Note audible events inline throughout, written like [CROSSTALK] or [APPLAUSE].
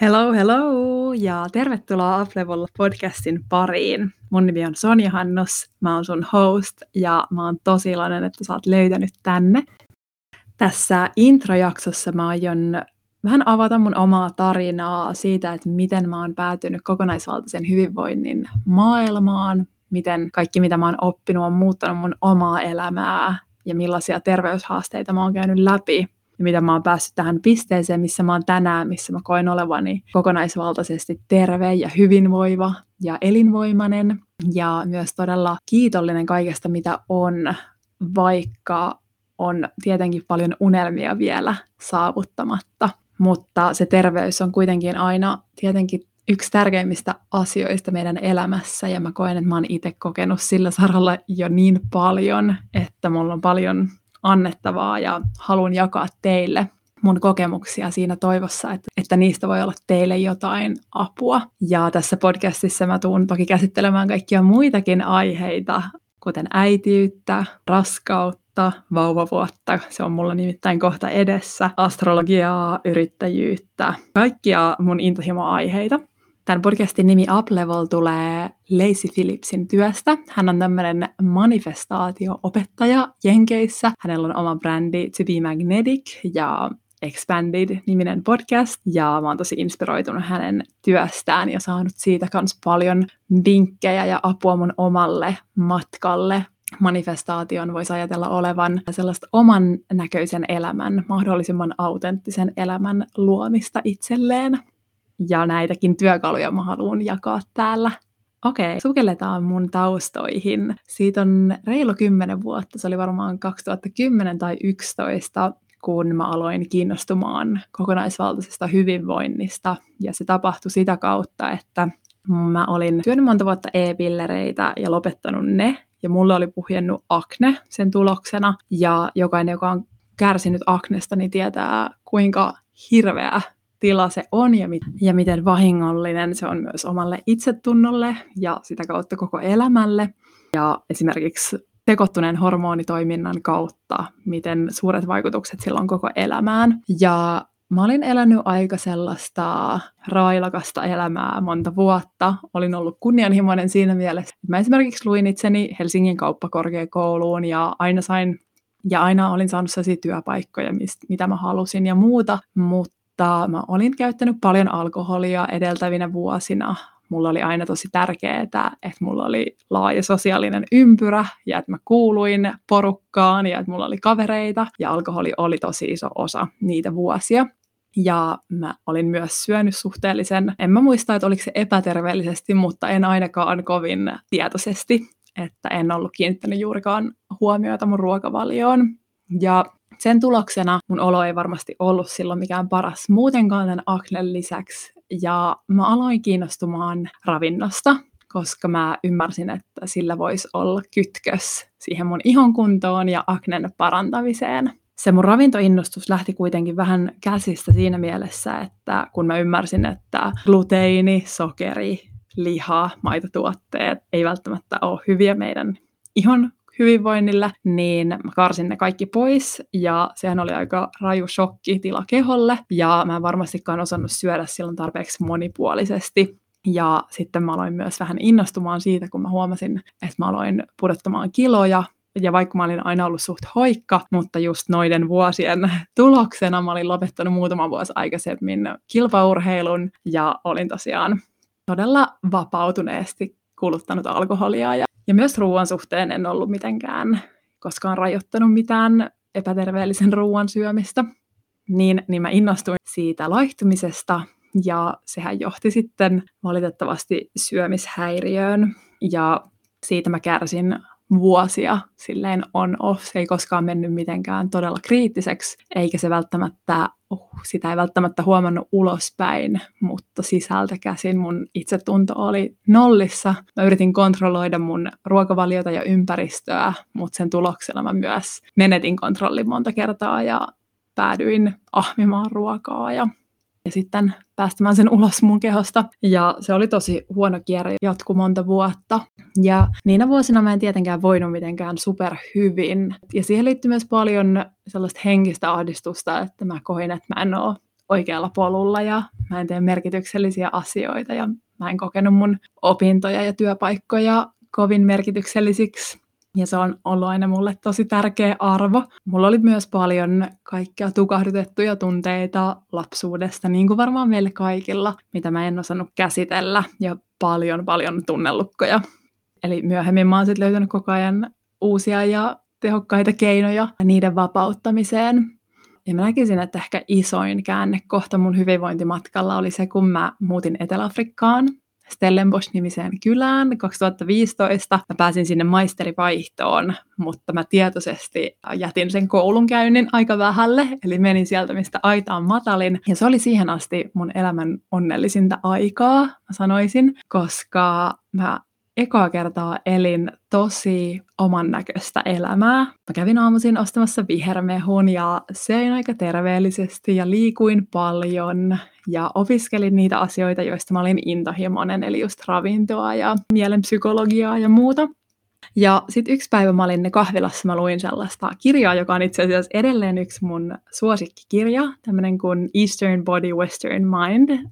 Hello, hello ja tervetuloa Uplevel podcastin pariin. Mun nimi on Sonja Hannus, mä oon sun host ja mä oon tosi iloinen, että sä oot löytänyt tänne. Tässä introjaksossa mä aion vähän avata mun omaa tarinaa siitä, että miten mä oon päätynyt kokonaisvaltaisen hyvinvoinnin maailmaan, miten kaikki mitä mä oon oppinut on muuttanut mun omaa elämää ja millaisia terveyshaasteita mä oon käynyt läpi ja mitä mä oon päässyt tähän pisteeseen, missä mä oon tänään, missä mä koen olevani kokonaisvaltaisesti terve ja hyvinvoiva ja elinvoimainen ja myös todella kiitollinen kaikesta, mitä on, vaikka on tietenkin paljon unelmia vielä saavuttamatta. Mutta se terveys on kuitenkin aina tietenkin yksi tärkeimmistä asioista meidän elämässä ja mä koen, että mä oon itse kokenut sillä saralla jo niin paljon, että mulla on paljon annettavaa ja haluan jakaa teille mun kokemuksia siinä toivossa, että, että niistä voi olla teille jotain apua. Ja tässä podcastissa mä tuun toki käsittelemään kaikkia muitakin aiheita, kuten äitiyttä, raskautta, vauvavuotta, se on mulla nimittäin kohta edessä, astrologiaa, yrittäjyyttä, kaikkia mun intohimo-aiheita. Tämän podcastin nimi Uplevel tulee Lacey Phillipsin työstä. Hän on tämmöinen manifestaatio-opettaja Jenkeissä. Hänellä on oma brändi To Be Magnetic ja Expanded-niminen podcast, ja mä oon tosi inspiroitunut hänen työstään ja saanut siitä myös paljon vinkkejä ja apua mun omalle matkalle manifestaation voisi ajatella olevan sellaista oman näköisen elämän, mahdollisimman autenttisen elämän luomista itselleen ja näitäkin työkaluja mä haluan jakaa täällä. Okei, sukelletaan mun taustoihin. Siitä on reilu kymmenen vuotta, se oli varmaan 2010 tai 2011, kun mä aloin kiinnostumaan kokonaisvaltaisesta hyvinvoinnista. Ja se tapahtui sitä kautta, että mä olin syönyt monta vuotta e-pillereitä ja lopettanut ne. Ja mulle oli puhjennut akne sen tuloksena. Ja jokainen, joka on kärsinyt aknesta, niin tietää, kuinka hirveä tila se on ja, mit- ja miten vahingollinen se on myös omalle itsetunnolle ja sitä kautta koko elämälle. Ja esimerkiksi sekoittuneen hormonitoiminnan kautta, miten suuret vaikutukset sillä on koko elämään. Ja mä olin elänyt aika sellaista railakasta elämää monta vuotta. Olin ollut kunnianhimoinen siinä mielessä. Mä esimerkiksi luin itseni Helsingin kauppakorkeakouluun ja aina sain ja aina olin saanut sellaisia työpaikkoja, mistä, mitä mä halusin ja muuta, mutta mutta mä olin käyttänyt paljon alkoholia edeltävinä vuosina. Mulla oli aina tosi tärkeää, että mulla oli laaja sosiaalinen ympyrä ja että mä kuuluin porukkaan ja että mulla oli kavereita ja alkoholi oli tosi iso osa niitä vuosia. Ja mä olin myös syönyt suhteellisen, en mä muista, että oliko se epäterveellisesti, mutta en ainakaan kovin tietoisesti, että en ollut kiinnittänyt juurikaan huomiota mun ruokavalioon. Ja sen tuloksena mun olo ei varmasti ollut silloin mikään paras muutenkaan tämän aknen lisäksi. Ja mä aloin kiinnostumaan ravinnosta, koska mä ymmärsin, että sillä voisi olla kytkös siihen mun ihon kuntoon ja aknen parantamiseen. Se mun ravintoinnostus lähti kuitenkin vähän käsistä siinä mielessä, että kun mä ymmärsin, että gluteini, sokeri, liha, maitotuotteet ei välttämättä ole hyviä meidän ihon hyvinvoinnille, niin mä karsin ne kaikki pois ja sehän oli aika raju shokki tila keholle ja mä en varmastikaan osannut syödä silloin tarpeeksi monipuolisesti. Ja sitten mä aloin myös vähän innostumaan siitä, kun mä huomasin, että mä aloin pudottamaan kiloja ja vaikka mä olin aina ollut suht hoikka, mutta just noiden vuosien [LAUGHS] tuloksena mä olin lopettanut muutama vuosi aikaisemmin kilpaurheilun ja olin tosiaan todella vapautuneesti kuluttanut alkoholia ja ja myös ruoan suhteen en ollut mitenkään koskaan rajoittanut mitään epäterveellisen ruoan syömistä. Niin, niin mä innostuin siitä laihtumisesta ja sehän johti sitten valitettavasti syömishäiriöön ja siitä mä kärsin vuosia silleen on-off. Se ei koskaan mennyt mitenkään todella kriittiseksi, eikä se välttämättä, uh, sitä ei välttämättä huomannut ulospäin, mutta sisältä käsin mun itsetunto oli nollissa. Mä yritin kontrolloida mun ruokavaliota ja ympäristöä, mutta sen tuloksena mä myös menetin kontrollin monta kertaa ja päädyin ahmimaan ruokaa ja ja sitten päästämään sen ulos mun kehosta. Ja se oli tosi huono kierre, jatku monta vuotta. Ja niinä vuosina mä en tietenkään voinut mitenkään super hyvin. Ja siihen liittyy myös paljon sellaista henkistä ahdistusta, että mä koin, että mä en ole oikealla polulla ja mä en tee merkityksellisiä asioita ja mä en kokenut mun opintoja ja työpaikkoja kovin merkityksellisiksi. Ja se on ollut aina mulle tosi tärkeä arvo. Mulla oli myös paljon kaikkia tukahdutettuja tunteita lapsuudesta, niin kuin varmaan meille kaikilla, mitä mä en osannut käsitellä, ja paljon paljon tunnellukkoja. Eli myöhemmin mä oon sitten löytänyt koko ajan uusia ja tehokkaita keinoja niiden vapauttamiseen. Ja mä näkisin, että ehkä isoin käännekohta mun hyvinvointimatkalla oli se, kun mä muutin Etelä-Afrikkaan Stellenbosch-nimiseen kylään 2015. Mä pääsin sinne maisterivaihtoon, mutta mä tietoisesti jätin sen koulunkäynnin aika vähälle, eli menin sieltä, mistä aitaan matalin. Ja se oli siihen asti mun elämän onnellisinta aikaa, mä sanoisin, koska mä ekaa kertaa elin tosi oman näköistä elämää. Mä kävin aamuisin ostamassa vihermehun ja söin aika terveellisesti ja liikuin paljon ja opiskelin niitä asioita, joista mä olin intohimoinen, eli just ravintoa ja mielenpsykologiaa ja muuta. Ja sitten yksi päivä mä olin kahvilassa, mä luin sellaista kirjaa, joka on itse asiassa edelleen yksi mun suosikkikirja, tämmöinen kuin Eastern Body, Western Mind. Uh,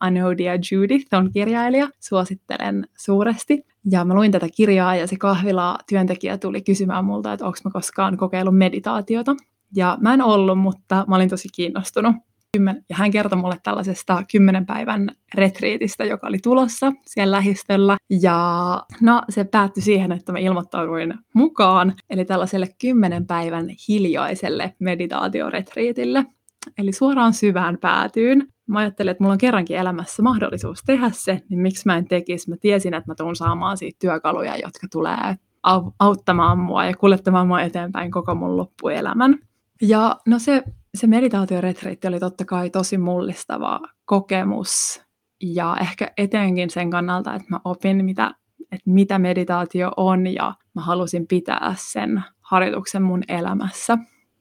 Anodia Judith on kirjailija, suosittelen suuresti. Ja mä luin tätä kirjaa ja se kahvila työntekijä tuli kysymään multa, että onko mä koskaan kokeillut meditaatiota. Ja mä en ollut, mutta mä olin tosi kiinnostunut. Ja hän kertoi mulle tällaisesta kymmenen päivän retriitistä, joka oli tulossa siellä lähistöllä. Ja no, se päättyi siihen, että mä ilmoittauduin mukaan, eli tällaiselle kymmenen päivän hiljaiselle meditaatioretriitille. Eli suoraan syvään päätyyn. Mä ajattelin, että mulla on kerrankin elämässä mahdollisuus tehdä se, niin miksi mä en tekisi. Mä tiesin, että mä tuun saamaan siitä työkaluja, jotka tulee auttamaan mua ja kuljettamaan mua eteenpäin koko mun loppuelämän. Ja no se, se meditaatioretriitti oli totta kai tosi mullistava kokemus ja ehkä etenkin sen kannalta, että mä opin, mitä, että mitä meditaatio on ja mä halusin pitää sen harjoituksen mun elämässä.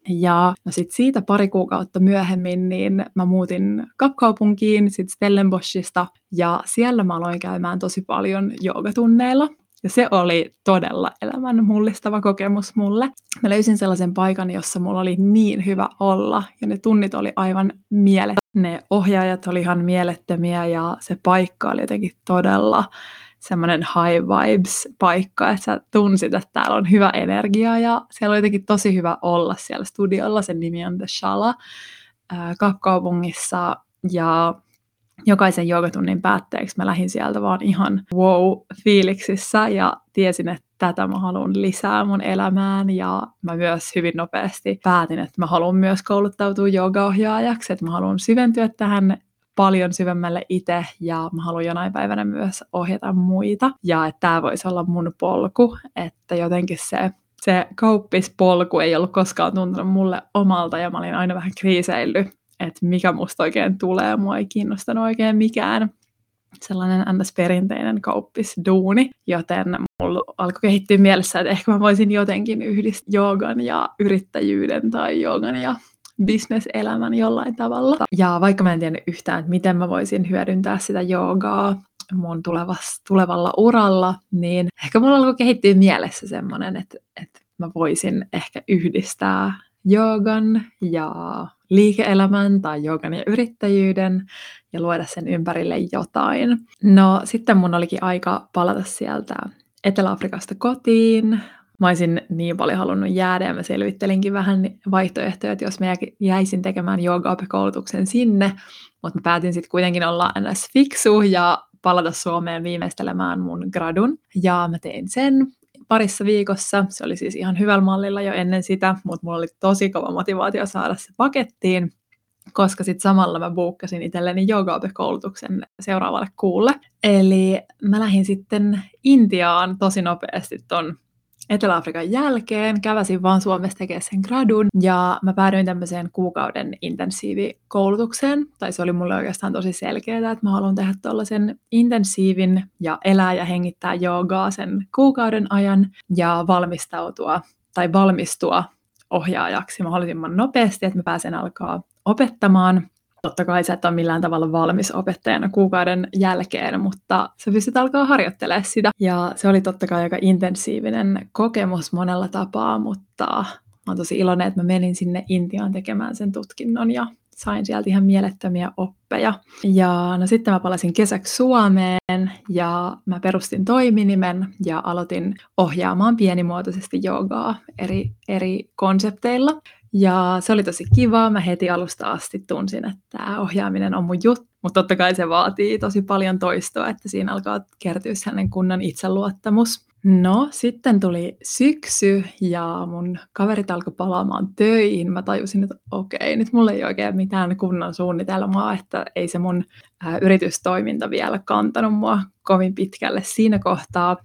Ja no sit siitä pari kuukautta myöhemmin niin mä muutin Kapkaupunkiin, sit Stellenboschista, ja siellä mä aloin käymään tosi paljon joogatunneilla. Ja se oli todella elämän mullistava kokemus mulle. Mä löysin sellaisen paikan, jossa mulla oli niin hyvä olla, ja ne tunnit oli aivan mielettömiä. Ne ohjaajat oli ihan mielettömiä, ja se paikka oli jotenkin todella semmoinen high vibes paikka, että sä tunsit, että täällä on hyvä energia ja siellä oli jotenkin tosi hyvä olla siellä studiolla. Sen nimi on The Shala äh, kaupungissa ja jokaisen joogatunnin päätteeksi mä lähdin sieltä vaan ihan wow-fiiliksissä ja tiesin, että tätä mä haluan lisää mun elämään ja mä myös hyvin nopeasti päätin, että mä haluan myös kouluttautua joogaohjaajaksi, että mä haluan syventyä tähän paljon syvemmälle itse ja mä haluan jonain päivänä myös ohjata muita. Ja että tämä voisi olla mun polku, että jotenkin se se kauppispolku ei ollut koskaan tuntunut mulle omalta ja mä olin aina vähän kriiseillyt, että mikä musta oikein tulee. Mua ei kiinnostanut oikein mikään sellainen ns. perinteinen kauppisduuni, joten mulla alkoi kehittyä mielessä, että ehkä mä voisin jotenkin yhdistää joogan ja yrittäjyyden tai joogan ja bisneselämän jollain tavalla. Ja vaikka mä en tiedä yhtään, että miten mä voisin hyödyntää sitä joogaa mun tulevas, tulevalla uralla, niin ehkä mulla alkoi kehittyä mielessä semmoinen, että, että mä voisin ehkä yhdistää joogan ja liike-elämän tai joogan ja yrittäjyyden ja luoda sen ympärille jotain. No sitten mun olikin aika palata sieltä Etelä-Afrikasta kotiin, mä olisin niin paljon halunnut jäädä ja mä selvittelinkin vähän vaihtoehtoja, että jos mä jäisin tekemään jooga-koulutuksen sinne, mutta mä päätin sitten kuitenkin olla ns. fiksu ja palata Suomeen viimeistelemään mun gradun. Ja mä tein sen parissa viikossa. Se oli siis ihan hyvällä mallilla jo ennen sitä, mutta mulla oli tosi kova motivaatio saada se pakettiin koska sitten samalla mä buukkasin itselleni jooga-koulutuksen seuraavalle kuulle. Eli mä lähdin sitten Intiaan tosi nopeasti ton Etelä-Afrikan jälkeen, käväsin vaan Suomessa tekemään sen gradun ja mä päädyin tämmöiseen kuukauden intensiivikoulutukseen, tai se oli mulle oikeastaan tosi selkeää, että mä haluan tehdä tuollaisen intensiivin ja elää ja hengittää joogaa sen kuukauden ajan ja valmistautua tai valmistua ohjaajaksi mahdollisimman nopeasti, että mä pääsen alkaa opettamaan totta kai sä et ole millään tavalla valmis opettajana kuukauden jälkeen, mutta sä pystyt alkaa harjoittelemaan sitä. Ja se oli totta kai aika intensiivinen kokemus monella tapaa, mutta mä oon tosi iloinen, että mä menin sinne Intiaan tekemään sen tutkinnon ja sain sieltä ihan mielettömiä oppeja. Ja no sitten mä palasin kesäksi Suomeen ja mä perustin toiminimen ja aloitin ohjaamaan pienimuotoisesti joogaa eri, eri konsepteilla. Ja se oli tosi kiva. Mä heti alusta asti tunsin, että tämä ohjaaminen on mun juttu. Mutta totta kai se vaatii tosi paljon toistoa, että siinä alkaa kertyä sellainen kunnan itseluottamus. No, sitten tuli syksy ja mun kaverit alkoi palaamaan töihin. Mä tajusin, että okei, nyt mulla ei oikein mitään kunnan suunnitelmaa, että ei se mun ä, yritystoiminta vielä kantanut mua kovin pitkälle siinä kohtaa.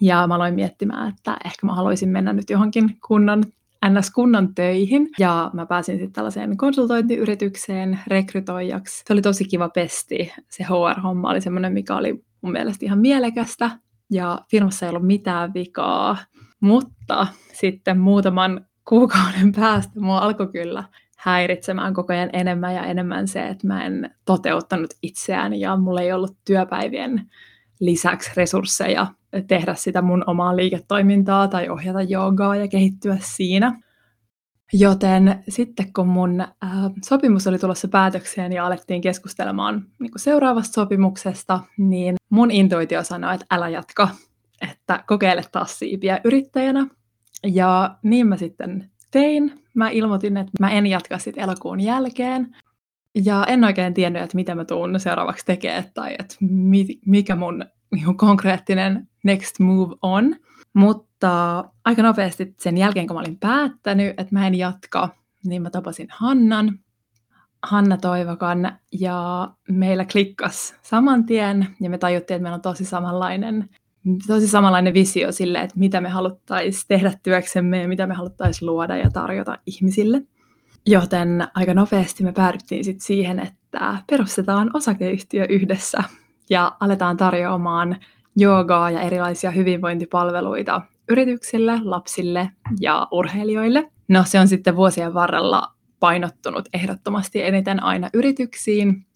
Ja mä aloin miettimään, että ehkä mä haluaisin mennä nyt johonkin kunnan NS-kunnan töihin ja mä pääsin sitten tällaiseen konsultointiyritykseen rekrytoijaksi. Se oli tosi kiva pesti. Se HR-homma oli semmoinen, mikä oli mun mielestä ihan mielekästä ja firmassa ei ollut mitään vikaa, mutta sitten muutaman kuukauden [LAUGHS] päästä mua alkoi kyllä häiritsemään koko ajan enemmän ja enemmän se, että mä en toteuttanut itseään ja mulla ei ollut työpäivien lisäksi resursseja tehdä sitä mun omaa liiketoimintaa tai ohjata joogaa ja kehittyä siinä. Joten sitten kun mun äh, sopimus oli tulossa päätökseen ja alettiin keskustelemaan niin seuraavasta sopimuksesta, niin mun intuitio sanoi, että älä jatka, että kokeile taas siipiä yrittäjänä. Ja niin mä sitten tein. Mä ilmoitin, että mä en jatka sitten elokuun jälkeen. Ja en oikein tiennyt, että mitä mä tuun seuraavaksi tekemään tai että mikä mun niin konkreettinen next move on. Mutta aika nopeasti sen jälkeen, kun mä olin päättänyt, että mä en jatka, niin mä tapasin Hannan, Hanna Toivokan, ja meillä klikkas saman tien, ja me tajuttiin, että meillä on tosi samanlainen, tosi samanlainen visio sille, että mitä me haluttaisiin tehdä työksemme ja mitä me haluttaisiin luoda ja tarjota ihmisille. Joten aika nopeasti me päädyttiin sit siihen, että perustetaan osakeyhtiö yhdessä ja aletaan tarjoamaan joogaa ja erilaisia hyvinvointipalveluita yrityksille, lapsille ja urheilijoille. No se on sitten vuosien varrella painottunut ehdottomasti eniten aina yrityksiin,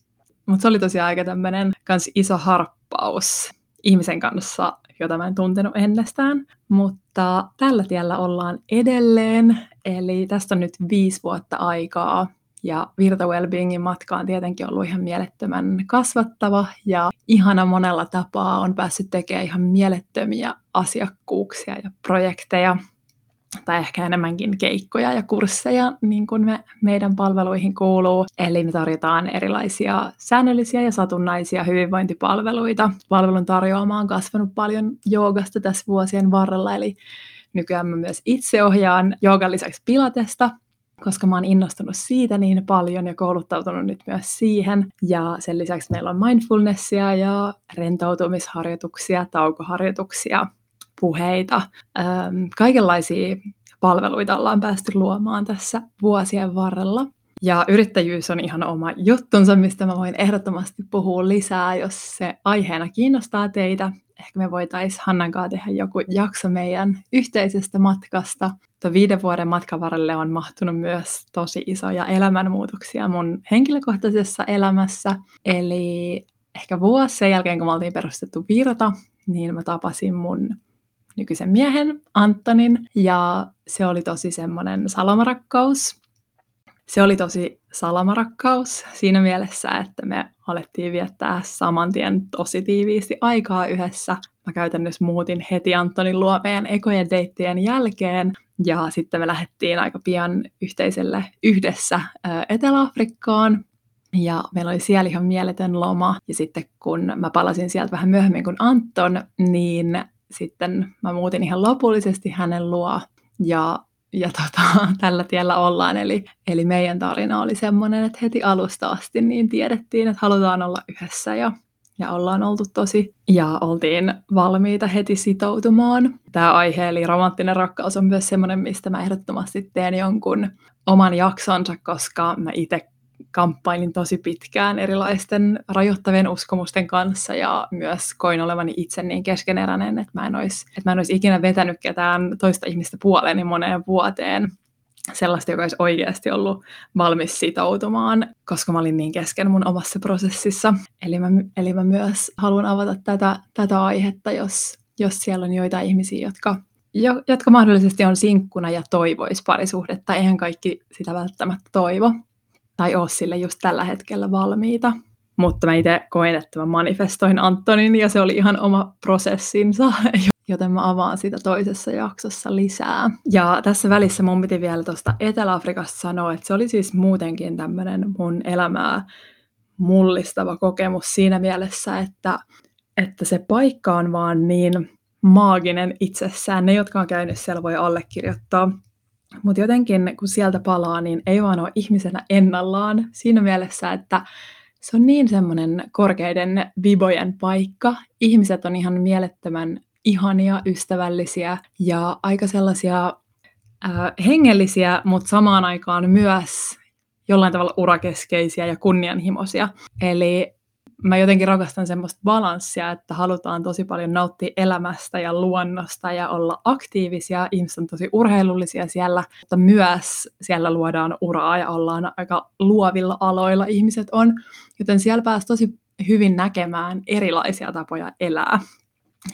mutta se oli tosiaan aika tämmöinen kans iso harppaus ihmisen kanssa, jota mä en tuntenut ennestään. Mutta tällä tiellä ollaan edelleen, eli tästä on nyt viisi vuotta aikaa ja Virta Wellbeingin matka on tietenkin ollut ihan mielettömän kasvattava ja ihana monella tapaa on päässyt tekemään ihan mielettömiä asiakkuuksia ja projekteja tai ehkä enemmänkin keikkoja ja kursseja, niin kuin me, meidän palveluihin kuuluu. Eli me tarjotaan erilaisia säännöllisiä ja satunnaisia hyvinvointipalveluita. Palvelun tarjoama on kasvanut paljon joogasta tässä vuosien varrella, eli nykyään mä myös itse ohjaan joogan lisäksi pilatesta, koska mä oon innostunut siitä niin paljon ja kouluttautunut nyt myös siihen. Ja sen lisäksi meillä on mindfulnessia ja rentoutumisharjoituksia, taukoharjoituksia, puheita, ähm, kaikenlaisia palveluita ollaan päästy luomaan tässä vuosien varrella. Ja yrittäjyys on ihan oma juttunsa, mistä mä voin ehdottomasti puhua lisää, jos se aiheena kiinnostaa teitä. Ehkä me voitaisiin Hannan kanssa tehdä joku jakso meidän yhteisestä matkasta. Tuo viiden vuoden matkan varrelle on mahtunut myös tosi isoja elämänmuutoksia mun henkilökohtaisessa elämässä. Eli ehkä vuosi sen jälkeen, kun me oltiin perustettu Virta, niin mä tapasin mun nykyisen miehen Antonin ja se oli tosi semmoinen salamarakkaus se oli tosi salamarakkaus siinä mielessä, että me alettiin viettää saman tien tosi tiiviisti aikaa yhdessä. Mä käytännössä muutin heti Antonin luo meidän ekojen deittien jälkeen ja sitten me lähdettiin aika pian yhteiselle yhdessä Etelä-Afrikkaan ja meillä oli siellä ihan mieletön loma. Ja sitten kun mä palasin sieltä vähän myöhemmin kuin Anton, niin sitten mä muutin ihan lopullisesti hänen luo. Ja ja tota, [LAUGHS] tällä tiellä ollaan. Eli, eli meidän tarina oli semmoinen, että heti alusta asti niin tiedettiin, että halutaan olla yhdessä ja, ja ollaan oltu tosi ja oltiin valmiita heti sitoutumaan. Tämä aihe eli romanttinen rakkaus on myös semmoinen, mistä mä ehdottomasti teen jonkun oman jaksonsa, koska mä itse kamppailin tosi pitkään erilaisten rajoittavien uskomusten kanssa ja myös koin olevani itse niin keskeneräinen, että mä en olisi, että mä en olisi ikinä vetänyt ketään toista ihmistä puoleeni moneen vuoteen sellaista, joka olisi oikeasti ollut valmis sitoutumaan, koska mä olin niin kesken mun omassa prosessissa. Eli mä, eli mä myös haluan avata tätä, tätä aihetta, jos, jos siellä on joitain ihmisiä, jotka, jo, jotka mahdollisesti on sinkkuna ja toivois parisuhdetta. Eihän kaikki sitä välttämättä toivo. Tai ole sille just tällä hetkellä valmiita. Mutta mä itse koin, että mä manifestoin Antonin ja se oli ihan oma prosessinsa, [LAUGHS] joten mä avaan sitä toisessa jaksossa lisää. Ja tässä välissä mun piti vielä tuosta Etelä-Afrikasta sanoa, että se oli siis muutenkin tämmöinen mun elämää mullistava kokemus siinä mielessä, että, että se paikka on vaan niin maaginen itsessään. Ne, jotka on käynyt siellä, voi allekirjoittaa. Mutta jotenkin, kun sieltä palaa, niin ei vaan ole ihmisenä ennallaan siinä mielessä, että se on niin semmoinen korkeiden vibojen paikka. Ihmiset on ihan mielettömän ihania, ystävällisiä ja aika sellaisia äh, hengellisiä, mutta samaan aikaan myös jollain tavalla urakeskeisiä ja kunnianhimoisia. Eli mä jotenkin rakastan semmoista balanssia, että halutaan tosi paljon nauttia elämästä ja luonnosta ja olla aktiivisia. Ihmiset on tosi urheilullisia siellä, mutta myös siellä luodaan uraa ja ollaan aika luovilla aloilla ihmiset on. Joten siellä pääsi tosi hyvin näkemään erilaisia tapoja elää.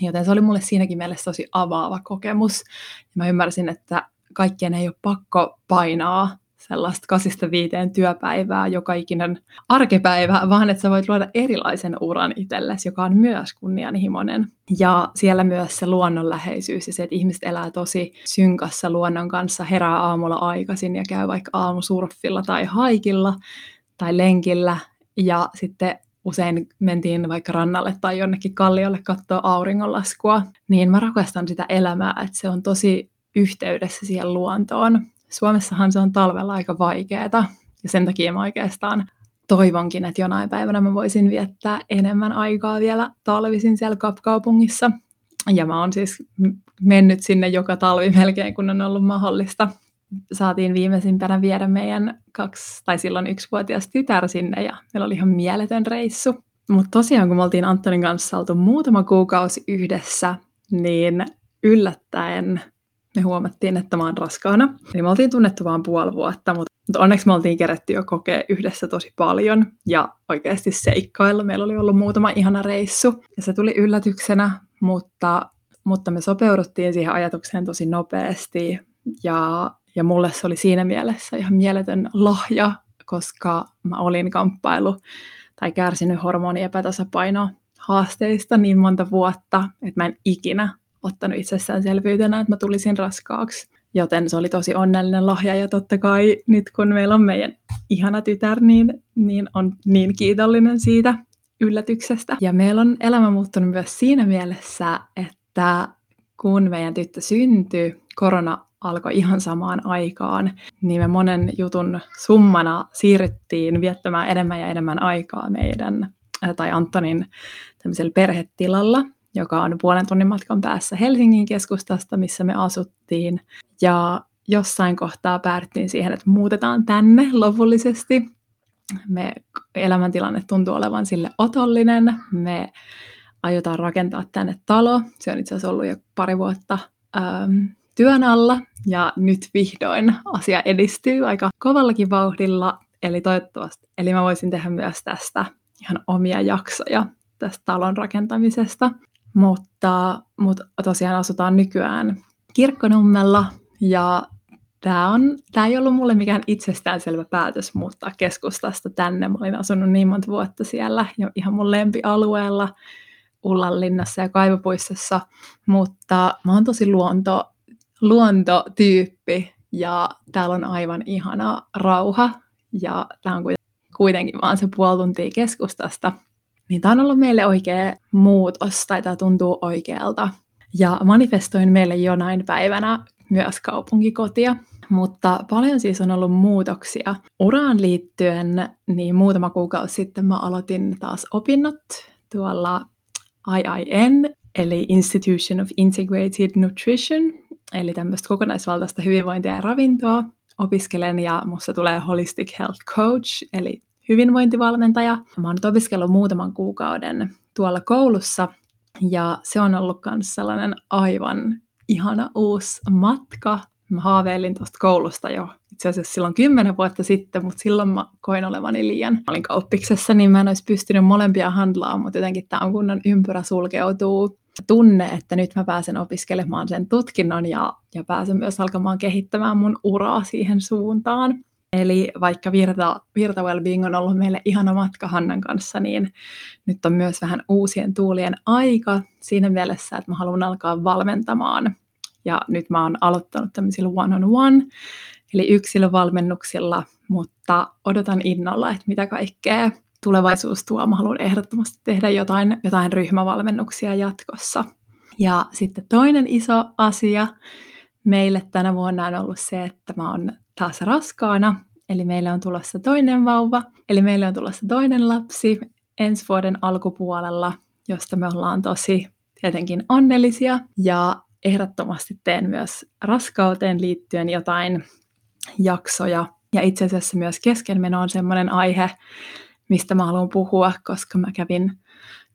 Joten se oli mulle siinäkin mielessä tosi avaava kokemus. Ja mä ymmärsin, että kaikkien ei ole pakko painaa sellaista kasista viiteen työpäivää joka ikinen arkipäivä, vaan että sä voit luoda erilaisen uran itsellesi, joka on myös kunnianhimoinen. Ja siellä myös se luonnonläheisyys ja se, että ihmiset elää tosi synkassa luonnon kanssa, herää aamulla aikaisin ja käy vaikka aamusurfilla tai haikilla tai lenkillä ja sitten usein mentiin vaikka rannalle tai jonnekin kalliolle katsoa auringonlaskua, niin mä rakastan sitä elämää, että se on tosi yhteydessä siihen luontoon. Suomessahan se on talvella aika vaikeaa ja sen takia mä oikeastaan toivonkin, että jonain päivänä mä voisin viettää enemmän aikaa vielä talvisin siellä Kapkaupungissa. Ja mä oon siis mennyt sinne joka talvi melkein, kun on ollut mahdollista. Saatiin viimeisimpänä viedä meidän kaksi, tai silloin yksivuotias tytär sinne, ja meillä oli ihan mieletön reissu. Mutta tosiaan, kun me oltiin Antonin kanssa oltu muutama kuukausi yhdessä, niin yllättäen me huomattiin, että mä oon raskaana. Niin me oltiin tunnettu vain puoli vuotta, mutta, mutta onneksi me oltiin kerätty jo kokea yhdessä tosi paljon ja oikeasti seikkailla. Meillä oli ollut muutama ihana reissu ja se tuli yllätyksenä, mutta, mutta me sopeuduttiin siihen ajatukseen tosi nopeasti ja, ja mulle se oli siinä mielessä ihan mieletön lahja, koska mä olin kamppailu tai kärsinyt hormoniepätasapainoa haasteista niin monta vuotta, että mä en ikinä ottanut itsestäänselvyytenä, että mä tulisin raskaaksi. Joten se oli tosi onnellinen lahja ja totta kai nyt kun meillä on meidän ihana tytär, niin, niin on niin kiitollinen siitä yllätyksestä. Ja meillä on elämä muuttunut myös siinä mielessä, että kun meidän tyttö syntyi, korona alkoi ihan samaan aikaan, niin me monen jutun summana siirryttiin viettämään enemmän ja enemmän aikaa meidän tai Antonin perhetilalla, joka on puolen tunnin matkan päässä Helsingin keskustasta, missä me asuttiin. Ja jossain kohtaa päädyttiin siihen, että muutetaan tänne lopullisesti. Me elämäntilanne tuntuu olevan sille otollinen. Me aiotaan rakentaa tänne talo. Se on itse asiassa ollut jo pari vuotta ähm, työn alla ja nyt vihdoin asia edistyy aika kovallakin vauhdilla. Eli toivottavasti, eli mä voisin tehdä myös tästä ihan omia jaksoja tästä talon rakentamisesta. Mutta, mutta tosiaan asutaan nykyään Kirkkonummella ja tämä, on, tämä ei ollut mulle mikään itsestäänselvä päätös muuttaa keskustasta tänne. Mä olin asunut niin monta vuotta siellä jo ihan mun lempialueella Ullanlinnassa ja Kaivopuistossa, mutta mä oon tosi luonto, luontotyyppi ja täällä on aivan ihana rauha. Ja tämä on kuitenkin vaan se puoli tuntia keskustasta, niin tämä on ollut meille oikea muutos, tai tämä tuntuu oikealta. Ja manifestoin meille jonain päivänä myös kaupunkikotia, mutta paljon siis on ollut muutoksia. Uraan liittyen, niin muutama kuukausi sitten mä aloitin taas opinnot tuolla IIN, eli Institution of Integrated Nutrition, eli tämmöistä kokonaisvaltaista hyvinvointia ja ravintoa opiskelen, ja musta tulee Holistic Health Coach, eli hyvinvointivalmentaja. Mä oon nyt opiskellut muutaman kuukauden tuolla koulussa ja se on ollut myös sellainen aivan ihana uusi matka. Mä haaveilin tuosta koulusta jo itse asiassa silloin kymmenen vuotta sitten, mutta silloin mä koin olevani liian. Mä olin kauppiksessa, niin mä en olisi pystynyt molempia handlaa, mutta jotenkin tämä on kunnon ympyrä sulkeutuu. Tunne, että nyt mä pääsen opiskelemaan sen tutkinnon ja, ja pääsen myös alkamaan kehittämään mun uraa siihen suuntaan. Eli vaikka Virta, Virta Wellbeing on ollut meille ihana matka Hannan kanssa, niin nyt on myös vähän uusien tuulien aika siinä mielessä, että mä haluan alkaa valmentamaan. Ja nyt mä oon aloittanut tämmöisillä one-on-one, eli yksilövalmennuksilla, mutta odotan innolla, että mitä kaikkea tulevaisuus tuo. Mä haluan ehdottomasti tehdä jotain, jotain ryhmävalmennuksia jatkossa. Ja sitten toinen iso asia meille tänä vuonna on ollut se, että mä oon taas raskaana, eli meille on tulossa toinen vauva, eli meille on tulossa toinen lapsi ensi vuoden alkupuolella, josta me ollaan tosi tietenkin onnellisia, ja ehdottomasti teen myös raskauteen liittyen jotain jaksoja, ja itse asiassa myös keskenmeno on sellainen aihe, mistä mä haluan puhua, koska mä kävin,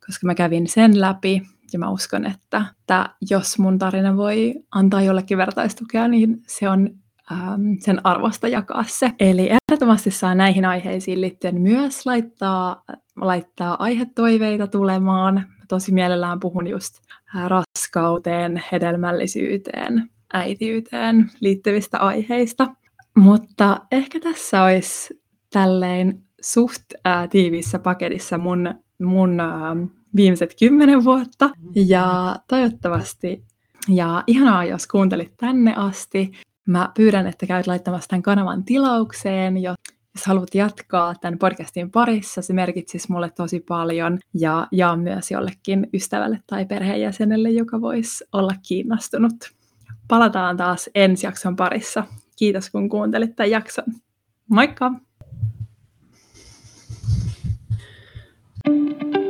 koska mä kävin sen läpi, ja mä uskon, että, että jos mun tarina voi antaa jollekin vertaistukea, niin se on ähm, sen arvosta jakaa se. Eli ehdottomasti saa näihin aiheisiin liittyen myös laittaa, laittaa aihetoiveita tulemaan. Tosi mielellään puhun just äh, raskauteen, hedelmällisyyteen, äitiyteen liittyvistä aiheista. Mutta ehkä tässä olisi tälleen suht äh, tiiviissä paketissa mun, mun äh, viimeiset kymmenen vuotta. Ja toivottavasti, ja ihanaa jos kuuntelit tänne asti. Mä pyydän, että käyt laittamassa tämän kanavan tilaukseen, jos haluat jatkaa tämän podcastin parissa, se merkitsisi mulle tosi paljon ja jaa myös jollekin ystävälle tai perheenjäsenelle, joka voisi olla kiinnostunut. Palataan taas ensi jakson parissa. Kiitos kun kuuntelit tämän jakson. Moikka! thank you